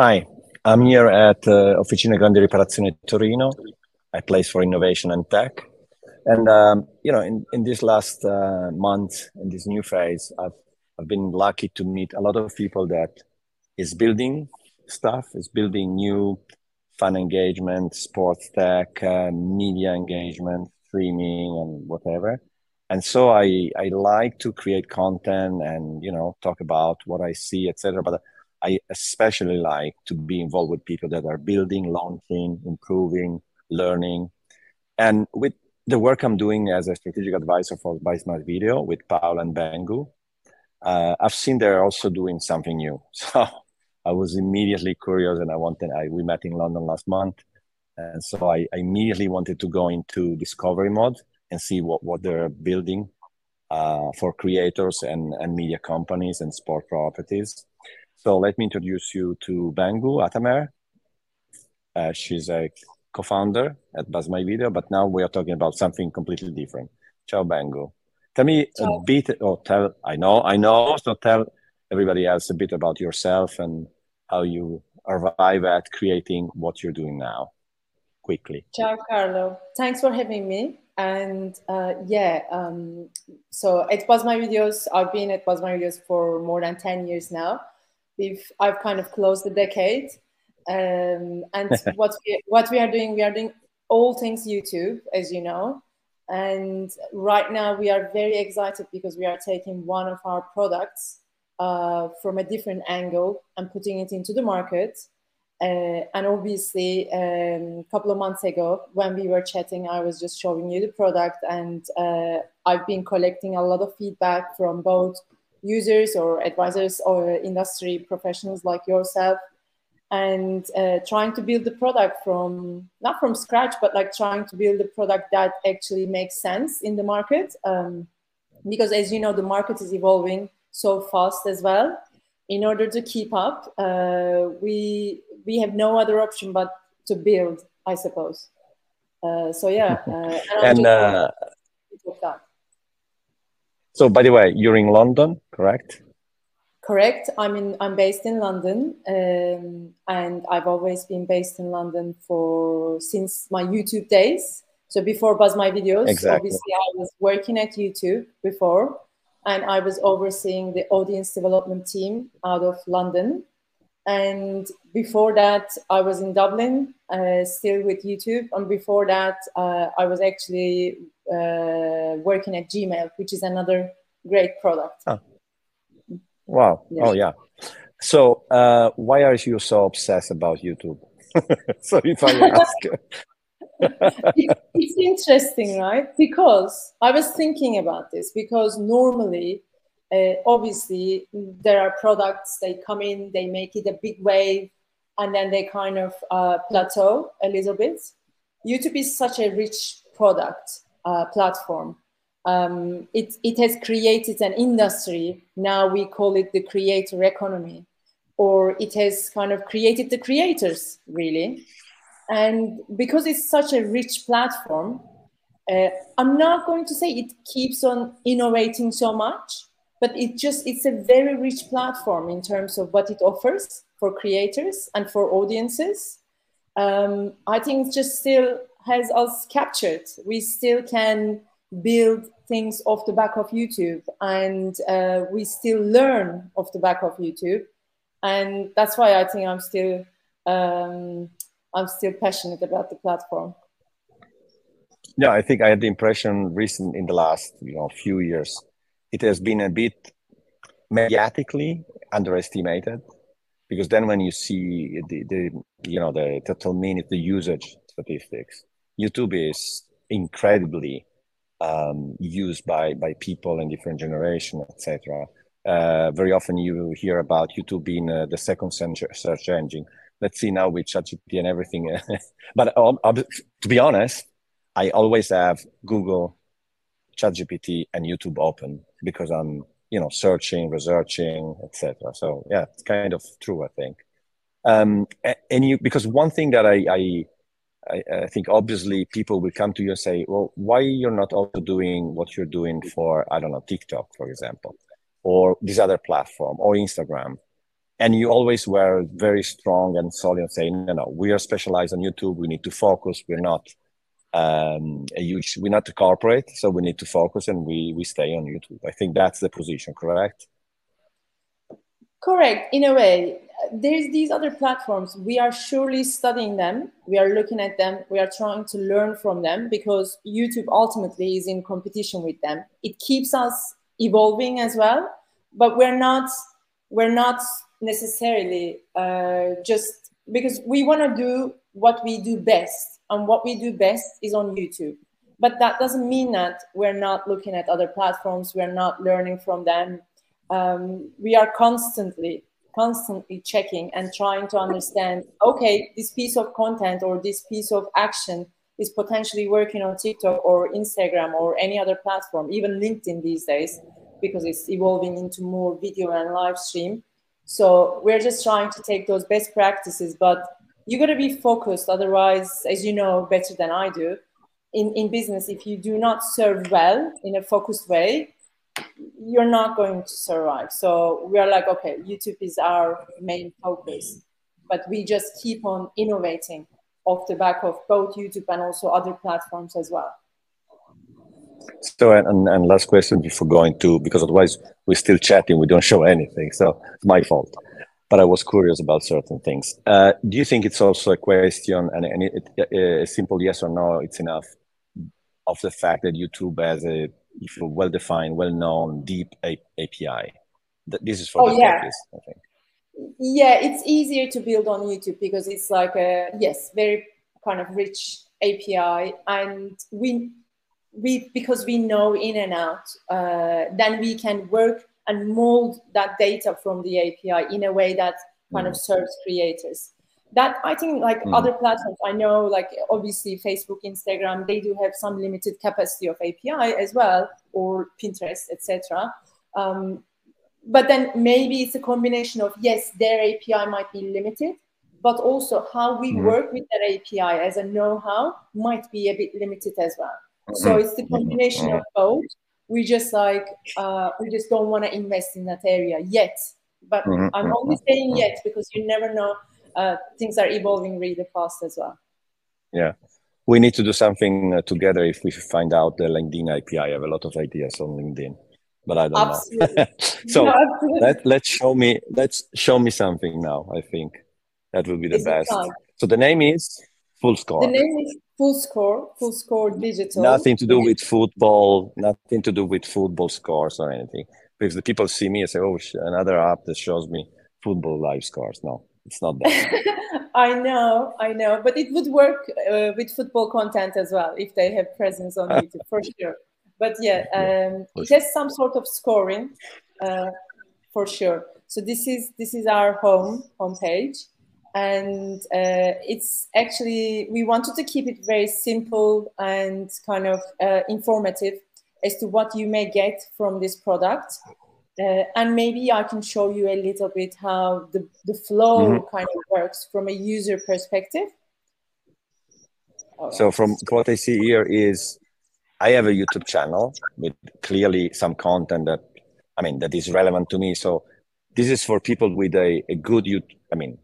Hi, I'm here at uh, Officine Grandi Riparazioni Torino, a place for innovation and tech. And um, you know, in, in this last uh, month, in this new phase, I've I've been lucky to meet a lot of people that is building stuff, is building new fan engagement, sports tech, uh, media engagement, streaming, and whatever. And so I I like to create content and you know talk about what I see, etc. But I especially like to be involved with people that are building, launching, improving, learning. And with the work I'm doing as a strategic advisor for BuzzMyVideo with Paul and Bengu, uh, I've seen they're also doing something new. So I was immediately curious and I wanted, I, we met in London last month. And so I, I immediately wanted to go into discovery mode and see what, what they're building uh, for creators and, and media companies and sport properties. So let me introduce you to Bengu Atamer. Uh, she's a co-founder at BuzzMyVideo, but now we are talking about something completely different. Ciao, Bengu. Tell me Ciao. a bit, or tell, I know, I know, so tell everybody else a bit about yourself and how you arrive at creating what you're doing now, quickly. Ciao, Carlo. Thanks for having me. And uh, yeah, um, so at BuzzMyVideos, I've been at BuzzMyVideos for more than 10 years now we've I've kind of closed the decade. Um, and what we, what we are doing, we are doing all things YouTube, as you know. And right now we are very excited because we are taking one of our products uh, from a different angle and putting it into the market. Uh, and obviously, um, a couple of months ago, when we were chatting, I was just showing you the product, and uh, I've been collecting a lot of feedback from both users or advisors or industry professionals like yourself and uh, trying to build the product from not from scratch but like trying to build a product that actually makes sense in the market um, because as you know the market is evolving so fast as well. In order to keep up uh, we we have no other option but to build i suppose. Uh, so yeah uh, and, and so, by the way, you're in London, correct? Correct. I'm in. I'm based in London, um, and I've always been based in London for since my YouTube days. So before BuzzMyVideos, exactly. obviously I was working at YouTube before, and I was overseeing the audience development team out of London. And before that, I was in Dublin, uh, still with YouTube. And before that, uh, I was actually uh, working at Gmail, which is another great product. Oh. Wow. Oh, yeah. So, uh, why are you so obsessed about YouTube? so, if I ask. it's interesting, right? Because I was thinking about this because normally, uh, obviously, there are products, they come in, they make it a big wave, and then they kind of uh, plateau a little bit. YouTube is such a rich product uh, platform. Um, it, it has created an industry. Now we call it the creator economy, or it has kind of created the creators, really. And because it's such a rich platform, uh, I'm not going to say it keeps on innovating so much, but it just it's a very rich platform in terms of what it offers for creators and for audiences. Um, I think it just still has us captured. We still can build things off the back of YouTube, and uh, we still learn off the back of YouTube, and that's why I think I'm still um, I'm still passionate about the platform. Yeah, I think I had the impression recent in the last you know few years, it has been a bit mediatically underestimated because then when you see the, the you know the total minute the usage statistics youtube is incredibly um, used by by people in different generation etc uh, very often you hear about youtube being uh, the second search engine. Let's see now with ChatGPT and everything. But um, to be honest i always have google ChatGPT and youtube open because i'm you know searching researching etc so yeah it's kind of true i think um and you because one thing that i i I, think obviously people will come to you and say, well, why you're not also doing what you're doing for, I don't know, TikTok, for example, or this other platform or Instagram. and you always were very strong and solid and saying, no, no, we are specialized on YouTube. We need to focus. We're not um, we're not a corporate, so we need to focus and we we stay on YouTube. I think that's the position, correct? Correct. In a way, there's these other platforms. We are surely studying them. We are looking at them. We are trying to learn from them because YouTube ultimately is in competition with them. It keeps us evolving as well, but we're not we're not necessarily uh, just because we want to do what we do best, and what we do best is on YouTube. But that doesn't mean that we're not looking at other platforms. We're not learning from them. Um, we are constantly constantly checking and trying to understand okay this piece of content or this piece of action is potentially working on tiktok or instagram or any other platform even linkedin these days because it's evolving into more video and live stream so we're just trying to take those best practices but you got to be focused otherwise as you know better than i do in, in business if you do not serve well in a focused way you're not going to survive. So we are like, okay, YouTube is our main focus, but we just keep on innovating off the back of both YouTube and also other platforms as well. So, and, and last question before going to, because otherwise we're still chatting, we don't show anything. So it's my fault. But I was curious about certain things. Uh, do you think it's also a question, and, and it, a simple yes or no, it's enough, of the fact that YouTube has a if you're well defined, well known, deep A- API. This is for oh, the yeah. techies, I think. Yeah, it's easier to build on YouTube because it's like a yes, very kind of rich API, and we we because we know in and out, uh, then we can work and mold that data from the API in a way that kind mm. of serves creators that i think like mm. other platforms i know like obviously facebook instagram they do have some limited capacity of api as well or pinterest etc um, but then maybe it's a combination of yes their api might be limited but also how we mm. work with that api as a know-how might be a bit limited as well so hmm. it's the combination of hmm. both we just like uh, we just don't want to invest in that area yet but hmm. i'm only saying yet because you never know uh, things are evolving really fast as well. Yeah, we need to do something uh, together if we find out the LinkedIn API. I have a lot of ideas on LinkedIn, but I don't absolutely. know. so no, let let's show me let's show me something now. I think that will be the best. So the name is Full Score. The name is Full Score. Full Score Digital. Nothing to do with football. Nothing to do with football scores or anything. Because the people see me and say, "Oh, another app that shows me football live scores." No, it's not that. I know, I know, but it would work uh, with football content as well if they have presence on YouTube for sure. But yeah, um, it has some sort of scoring uh, for sure. So this is this is our home homepage, and uh, it's actually we wanted to keep it very simple and kind of uh, informative as to what you may get from this product uh, and maybe I can show you a little bit how the, the flow mm-hmm. kind of works from a user perspective. So from what I see here is I have a YouTube channel with clearly some content that I mean that is relevant to me. So this is for people with a, a good YouTube, I mean,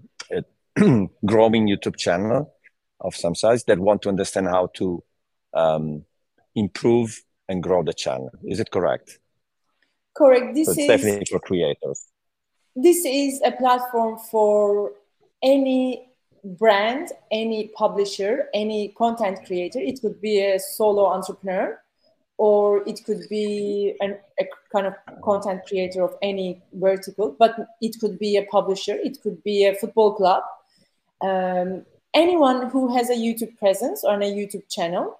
growing YouTube channel of some size that want to understand how to um, improve and grow the channel. Is it correct? Correct. This so is definitely for creators. This is a platform for any brand, any publisher, any content creator. It could be a solo entrepreneur, or it could be an, a kind of content creator of any vertical, but it could be a publisher, it could be a football club. Um, anyone who has a YouTube presence or a YouTube channel.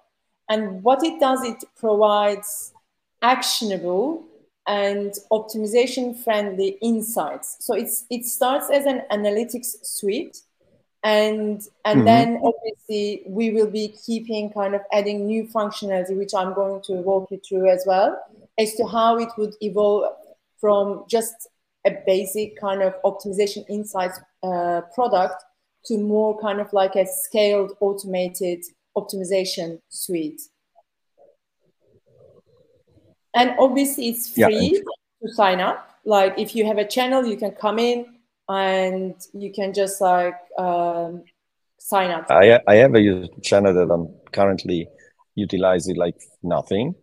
And what it does, it provides actionable and optimization friendly insights. So it's it starts as an analytics suite and and mm-hmm. then obviously we will be keeping kind of adding new functionality which i'm going to walk you through as well as to how it would evolve from just a basic kind of optimization insights uh, product to more kind of like a scaled automated optimization suite and obviously it's free yeah. to sign up like if you have a channel you can come in and you can just like um, sign up. I I have a channel that I'm currently utilizing like nothing,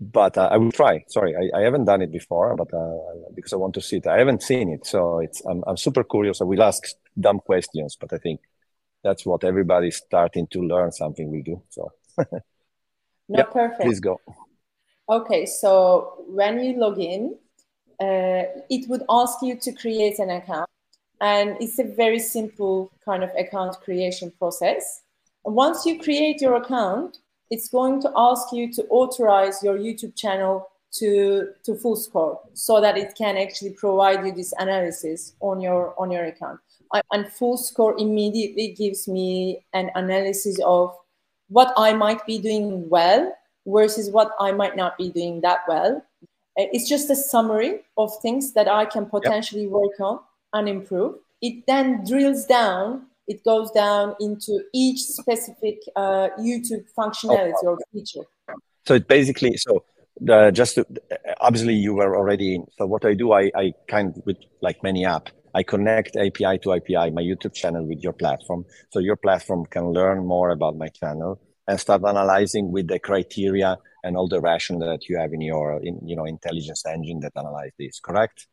but uh, I will try. Sorry, I, I haven't done it before, but uh, because I want to see it, I haven't seen it, so it's I'm I'm super curious. I will ask dumb questions, but I think that's what everybody's starting to learn something we do. So. no, yeah, perfect. Please go. Okay, so when you log in, uh, it would ask you to create an account. And it's a very simple kind of account creation process. Once you create your account, it's going to ask you to authorize your YouTube channel to, to full score so that it can actually provide you this analysis on your, on your account. I, full score immediately gives me an analysis of what I might be doing well versus what I might not be doing that well. Uh, it's just a summary of things that I can potentially yep. work on and improve. It then drills down, it goes down into each specific uh, YouTube functionality oh. or feature. So it basically, so the, just to, uh, obviously you were already in. So what I do, I, I kind of, with like many app, I connect API to API, my YouTube channel with your platform. So your platform can learn more about my channel and start analyzing with the criteria and all the rationale that you have in your in, you know intelligence engine that analyze this correct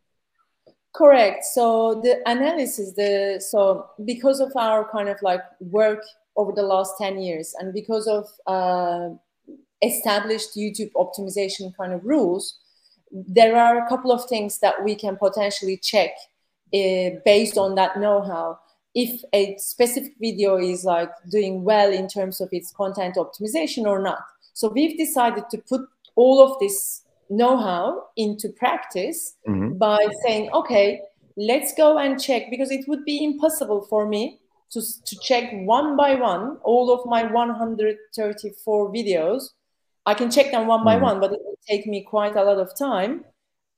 correct so the analysis the so because of our kind of like work over the last 10 years and because of uh, established youtube optimization kind of rules there are a couple of things that we can potentially check uh, based on that know-how if a specific video is like doing well in terms of its content optimization or not. So we've decided to put all of this know-how into practice mm-hmm. by saying, okay, let's go and check because it would be impossible for me to, to check one by one all of my 134 videos. I can check them one mm-hmm. by one, but it would take me quite a lot of time.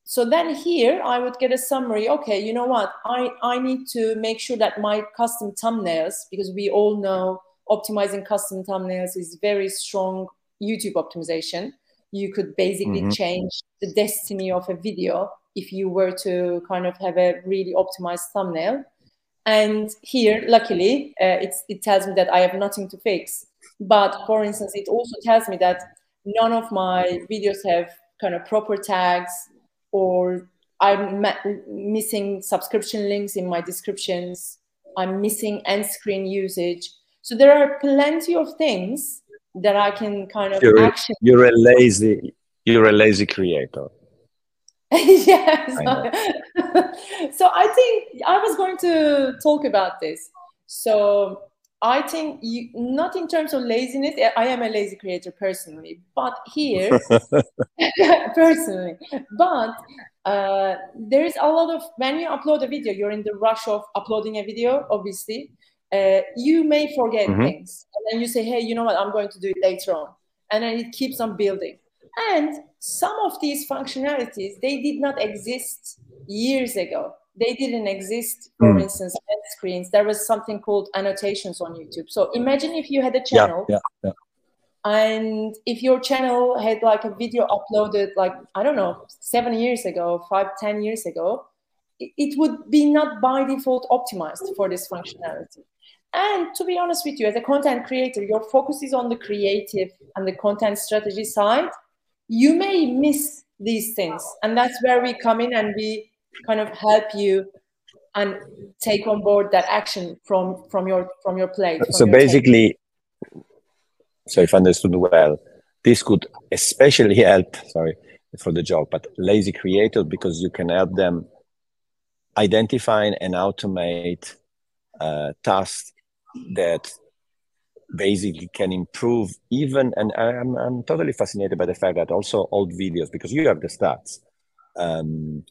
So then here I would get a summary. Okay, you know what? I, I need to make sure that my custom thumbnails, because we all know optimizing custom thumbnails is very strong YouTube optimization. You could basically mm-hmm. change the destiny of a video if you were to kind of have a really optimized thumbnail. And here, luckily, uh, it tells me that I have nothing to fix. But for instance, it also tells me that none of my videos have kind of proper tags, or I'm missing subscription links in my descriptions. I'm missing end screen usage. So there are plenty of things that I can kind of you're action. A, you're a lazy, you're a lazy creator. yes. I so I think I was going to talk about this. So I think you, not in terms of laziness. I am a lazy creator personally, but here, personally, but uh, there is a lot of when you upload a video, you're in the rush of uploading a video. Obviously, uh, you may forget mm-hmm. things, and then you say, "Hey, you know what? I'm going to do it later on," and then it keeps on building. And some of these functionalities they did not exist years ago they didn't exist for mm. instance end screens there was something called annotations on youtube so imagine if you had a channel yeah, yeah, yeah. and if your channel had like a video uploaded like i don't know seven years ago five ten years ago it would be not by default optimized for this functionality and to be honest with you as a content creator your focus is on the creative and the content strategy side you may miss these things and that's where we come in and we kind of help you and take on board that action from from your from your plate. From so your basically, so if I understood well, this could especially help. Sorry for the joke, but lazy creators because you can help them identifying and automate uh, tasks that basically can improve even and I'm, I'm totally fascinated by the fact that also old videos because you have the stats um,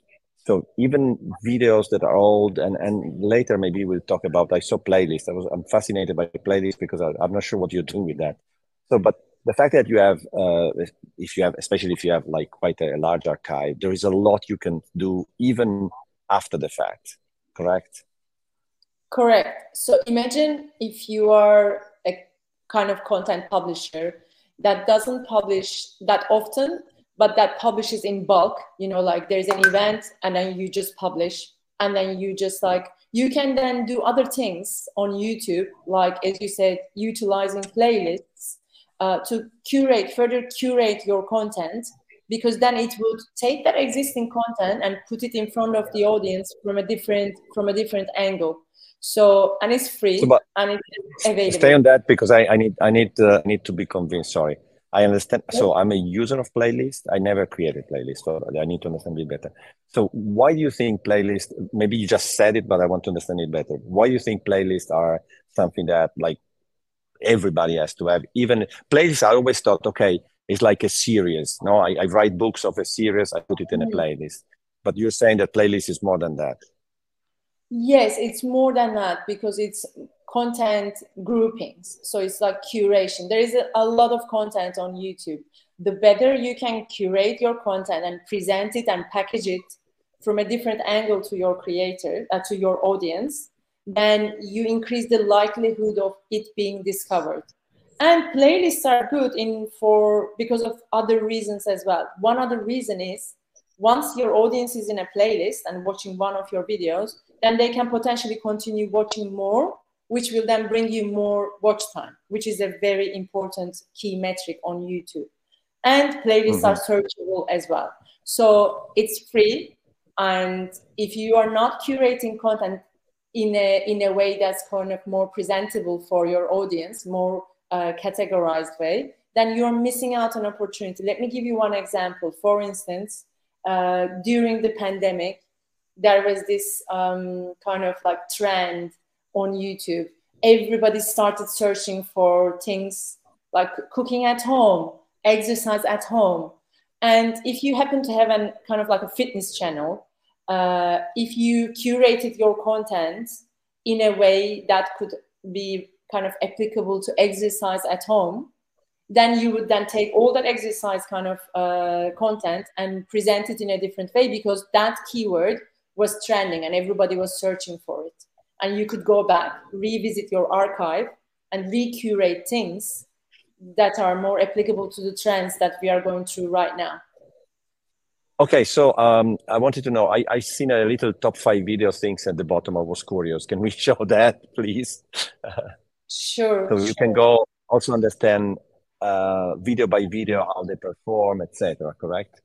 so even videos that are old and and later maybe we'll talk about i saw playlists i was i'm fascinated by playlists because I, am not sure what you're doing with that. So but the fact that you have uh, if you have especially if you have like quite a, large archive there is a lot you can do even after the fact correct? Correct. So imagine if you are a kind of content publisher that doesn't publish that often but that publishes in bulk you know like there's an event and then you just publish and then you just like you can then do other things on youtube like as you said utilizing playlists uh, to curate further curate your content because then it would take that existing content and put it in front of the audience from a different from a different angle. So and it's free so, and it's available. stay on that because i, I need i need uh, need to be convinced sorry I understand. So I'm a user of playlist. I never created playlist, so I need to understand it better. So why do you think playlist? Maybe you just said it, but I want to understand it better. Why do you think playlists are something that like everybody has to have? Even playlists, I always thought, okay, it's like a series. No, I, I write books of a series. I put it in a mm-hmm. playlist. But you're saying that playlist is more than that. Yes, it's more than that because it's content groupings. So it's like curation. There is a, a, lot of content on YouTube. The better you can curate your content and present it and package it from a different angle to your creator, uh, to your audience, then you increase the likelihood of it being discovered. And playlists are good in for because of other reasons as well. One other reason is once your audience is in a playlist and watching one of your videos, then they can potentially continue watching more which will then bring you more watch time, which is a very important key metric on YouTube. And playlists mm-hmm. are searchable as well. So it's free. And if you are not curating content in a, in a way that's kind of more presentable for your audience, more uh, categorized way, then you're missing out on opportunity. Let me give you one example. For instance, uh, during the pandemic, there was this um, kind of like trend on YouTube, everybody started searching for things like cooking at home, exercise at home. And if you happen to have a kind of like a fitness channel, uh, if you curated your content in a way that could be kind of applicable to exercise at home, then you would then take all that exercise kind of uh, content and present it in a different way because that keyword was trending and everybody was searching for it and you could go back, revisit your archive, and recurate things that are more applicable to the trends that we are going through right now. Okay, so um, I wanted to know. I I seen a little top five video things at the bottom. I was curious. Can we show that, please? Sure. so you can go also understand uh, video by video how they perform, etc. Correct?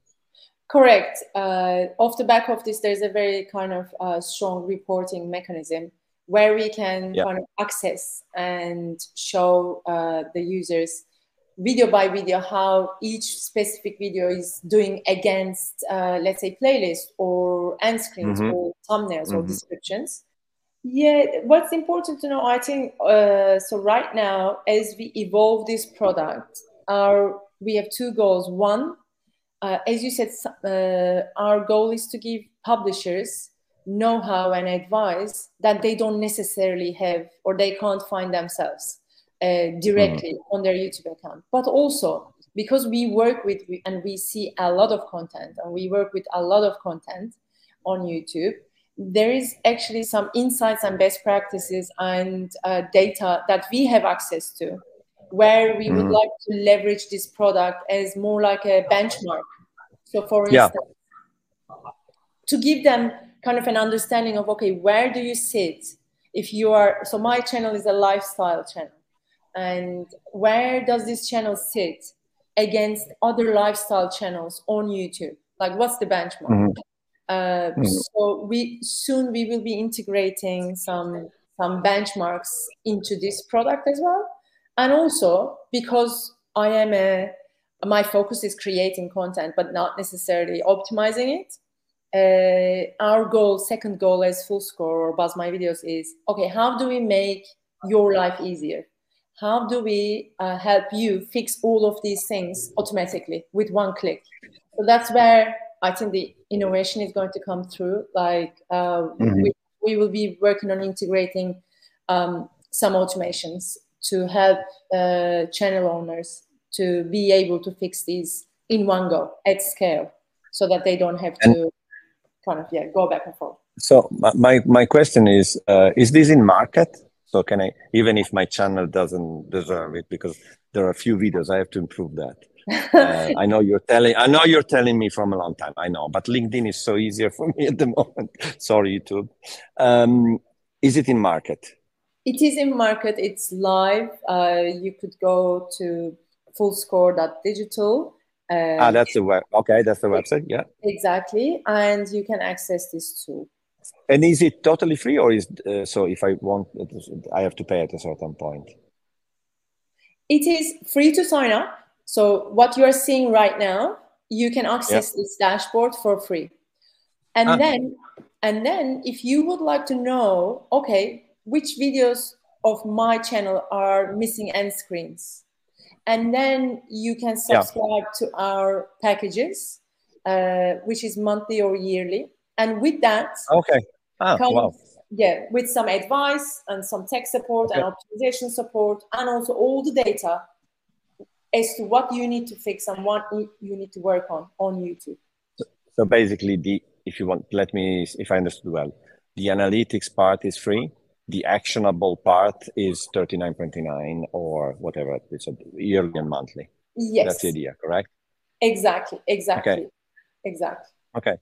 Correct. Uh, off the back of this, there's a very kind of uh, strong reporting mechanism where we can yeah. kind of access and show uh, the users video by video how each specific video is doing against uh, let's say playlist or end screens mm-hmm. or thumbnails mm-hmm. or descriptions yeah what's important to know i think uh, so right now as we evolve this product our we have two goals one uh, as you said uh, our goal is to give publishers know-how and advice that they don't necessarily have or they can't find themselves uh, directly mm. on their YouTube account. But also because we work with and we see a lot of content and we work with a lot of content on YouTube, there is actually some insights and best practices and uh, data that we have access to where we mm. would like to leverage this product as more like a benchmark. So for instance, yeah. To give them kind of an understanding of okay where do you sit if you are so my channel is a lifestyle channel and where does this channel sit against other lifestyle channels on youtube like what's the benchmark mm-hmm. Uh, mm-hmm. so we soon we will be integrating some some benchmarks into this product as well and also because i am a my focus is creating content but not necessarily optimizing it our goal, second goal as Full Score or Buzz My Videos is, okay, how do we make your life easier? How do we uh, help you fix all of these things automatically with one click? So that's where I think the innovation is going to come through. Like uh, mm-hmm. we, we, will be working on integrating um, some automations to help uh, channel owners to be able to fix these in one go at scale so that they don't have to kind of yeah go back and forth so my my question is uh, is this in market so can i even if my channel doesn't deserve it because there are a few videos i have to improve that uh, i know you're telling i know you're telling me from a long time i know but linkedin is so easier for me at the moment sorry youtube um, is it in market? It is in market. It's live. Uh, you could go to fullscore.digital. Uh, ah, that's the web. Okay, that's the website. Yeah. Exactly, and you can access this tool. And is it totally free, or is uh, so? If I want, I have to pay at a certain point. It is free to sign up. So what you are seeing right now, you can access yeah. this dashboard for free. And ah. then, and then, if you would like to know, okay, which videos of my channel are missing end screens, and then you can subscribe yeah. to our packages, uh, which is monthly or yearly. And with that, okay, ah, wow. yeah, with some advice and some tech support okay. and optimization support, and also all the data as to what you need to fix and what you need to work on on YouTube. So, so basically, the if you want, let me if I understood well, the analytics part is free the actionable part is 39.99 or whatever it's yearly and monthly. Yes. That's the idea correct? Exactly exactly. Okay. exactly. Okay.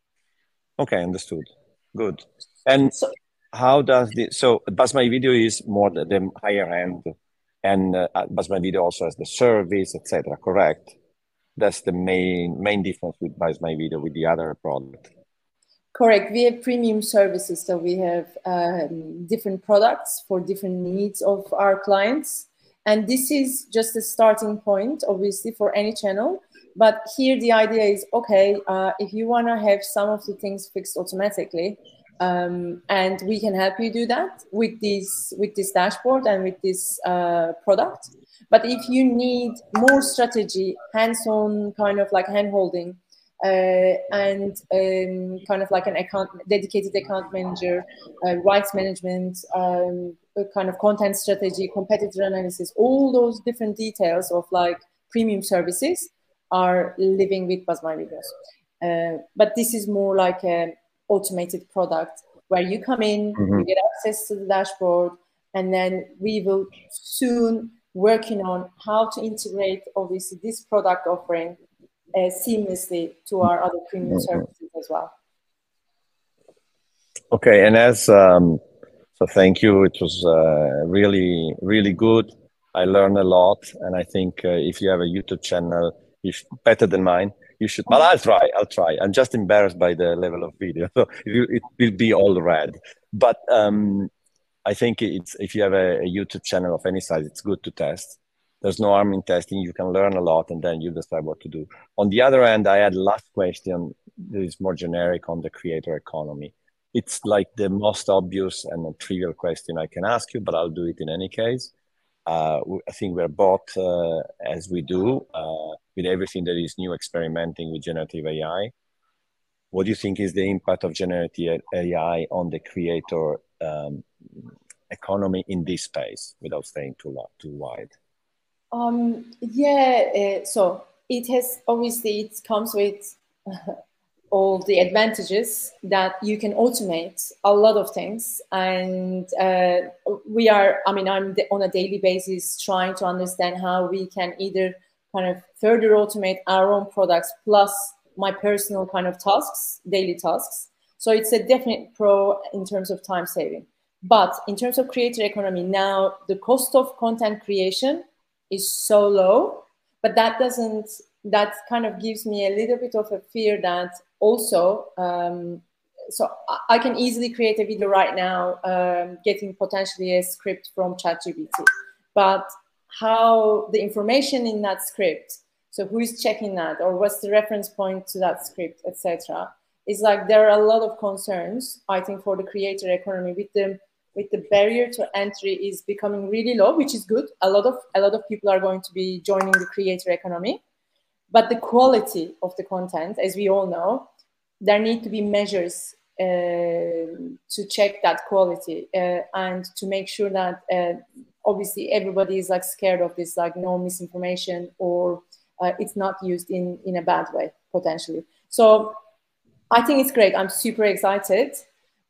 Okay understood. Good. And so, how does the so My Video is more the, the higher end and uh, My Video also has the service etc correct? That's the main main difference with My Video with the other product Correct. We have premium services, so we have um, different products for different needs of our clients. And this is just a starting point, obviously, for any channel. But here the idea is, okay, uh, if you want to have some of the things fixed automatically, um, and we can help you do that with this with this dashboard and with this uh, product. But if you need more strategy, hands-on kind of like hand-holding, uh, and um, kind of like an account dedicated account manager, uh, rights management, um, kind of content strategy, competitor analysis, all those different details of like premium services are living with Buzz My Videos. Uh, but this is more like an automated product where you come in, mm-hmm. you get access to the dashboard, and then we will soon working on how to integrate obviously this product offering uh, seamlessly to our other premium mm-hmm. services as well. Okay, and as um, so, thank you. It was uh, really, really good. I learned a lot, and I think uh, if you have a YouTube channel, if better than mine, you should. But I'll try. I'll try. I'm just embarrassed by the level of video, so it, will be all red. But um, I think it's if you have a, a YouTube channel of any size, it's good to test there's no harm in testing. You can learn a lot and then you decide what to do. On the other hand, I had last question that is more generic on the creator economy. It's like the most obvious and trivial question I can ask you, but I'll do it in any case. Uh, I think we're both, uh, as we do, uh, with everything that is new, experimenting with generative AI. What do you think is the impact of generative AI on the creator um, economy in this space without staying too, too wide? Um, yeah, uh, so it has obviously it comes with all the advantages that you can automate a lot of things, and uh, we are. I mean, I'm on a daily basis trying to understand how we can either kind of further automate our own products plus my personal kind of tasks, daily tasks. So it's a definite pro in terms of time saving. But in terms of creator economy, now the cost of content creation is so low but that doesn't that kind of gives me a little bit of a fear that also um, so I can easily create a video right now um, getting potentially a script from ChatGPT. But how the information in that script so who is checking that or what's the reference point to that script etc is like there are a lot of concerns i think for the creator economy with the with the barrier to entry is becoming really low, which is good. A lot of a lot of people are going to be joining the creator economy, but the quality of the content, as we all know, there need to be measures uh, to check that quality uh, and to make sure that uh, obviously everybody is like scared of this, like no misinformation or uh, it's not used in in a bad way potentially. So I think it's great. I'm super excited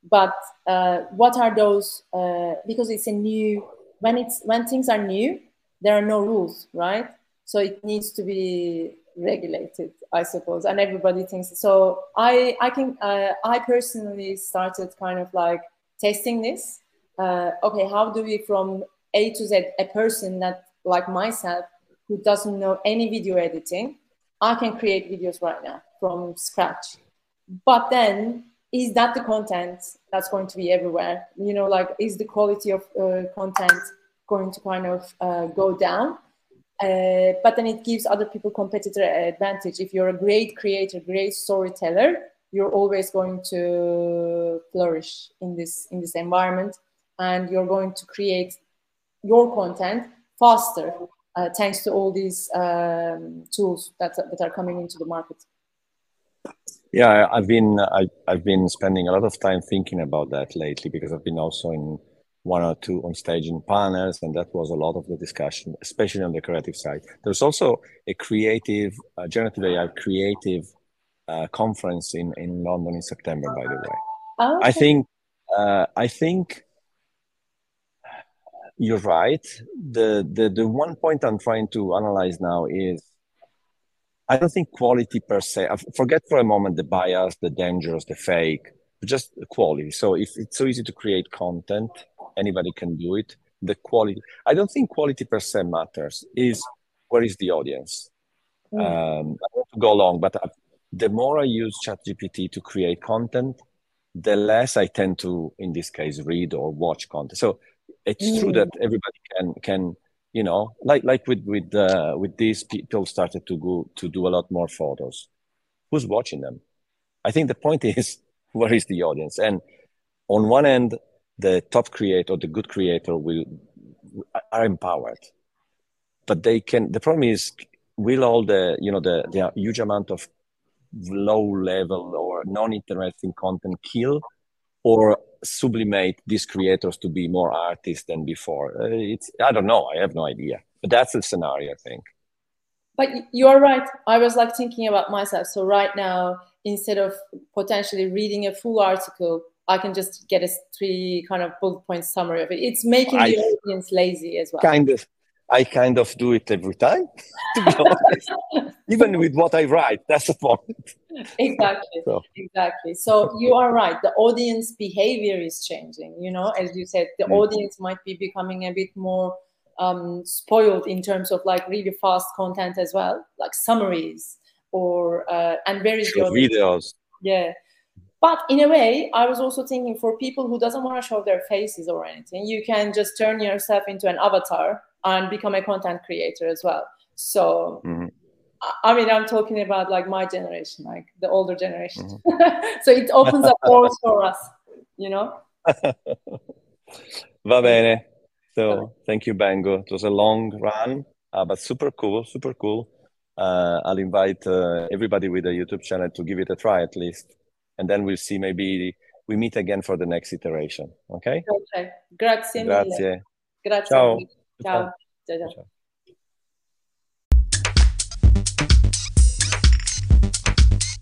but uh, what are those uh, because it's a new when it's when things are new there are no rules right? So it needs to be regulated i suppose and everybody thinks so. I i can uh, i personally started kind of like testing this. Uh, okay, how do we from A to Z, a person that like myself who doesn't know any video editing, I can create videos right now from scratch. But then, is that the content that's going to be everywhere? You know, like, is the quality of uh, content going to kind of uh, go down? Uh, but then it gives other people competitor advantage. If you're a great creator, great storyteller, you're always going to flourish in this in this environment, and you're going to create your content faster uh, thanks to all these um, tools that that are coming into the market. Yeah, I've been I, I've been spending a lot of time thinking about that lately because I've been also in one or two on stage in panels, and that was a lot of the discussion, especially on the creative side. There's also a creative, uh, generative AI creative uh, conference in, in London in September, by the way. Oh, okay. I think, uh, I think you're right. The, the, the one point I'm trying to analyze now is I don't think quality per se, uh, forget for a moment the bias, the dangers, the fake, just quality. So if it's so easy to create content, anybody can do it. The quality, I don't think quality per se matters. Is where is the audience? Mm. Um, I want to go long, but uh, the more I use ChatGPT to create content, the less I tend to, in this case, read or watch content. So it's mm. true that everybody can can you know like like with with uh, with these people started to go to do a lot more photos. Who's watching them? I think the point is where is the audience? And on one end, the top creator, the good creator will are empowered, but they can. The problem is, will all the you know the the huge amount of low level or non-interesting content kill, or sublimate these creators to be more artists than before? Uh, it's I don't know. I have no idea, but that's the scenario. I think. But you are right. I was like thinking about myself. So right now, instead of potentially reading a full article I can just get a three kind of bullet point summary of it. It's making I, the audience lazy as well. Kind of. I kind of do it every time, to be honest. Even with what I write, that's the point. Exactly. So. Exactly. So you are right. The audience behavior is changing. You know, as you said, the mm-hmm. audience might be becoming a bit more um, spoiled in terms of like really fast content as well, like summaries or uh, and very videos. Yeah but in a way, I was also thinking for people who doesn't want to show their faces or anything, you can just turn yourself into an avatar and become a content creator as well. So, mm-hmm. I mean, I'm talking about like my generation, like the older generation. Mm-hmm. so it opens up doors for us, you know. Va bene. So thank you, Bengu. It was a long run, uh, but super cool, super cool. Uh, I'll invite uh, everybody with a YouTube channel to give it a try at least and then we'll see maybe we meet again for the next iteration. Okay? Okay. Grazie. Grazie. Grazie. 加油再见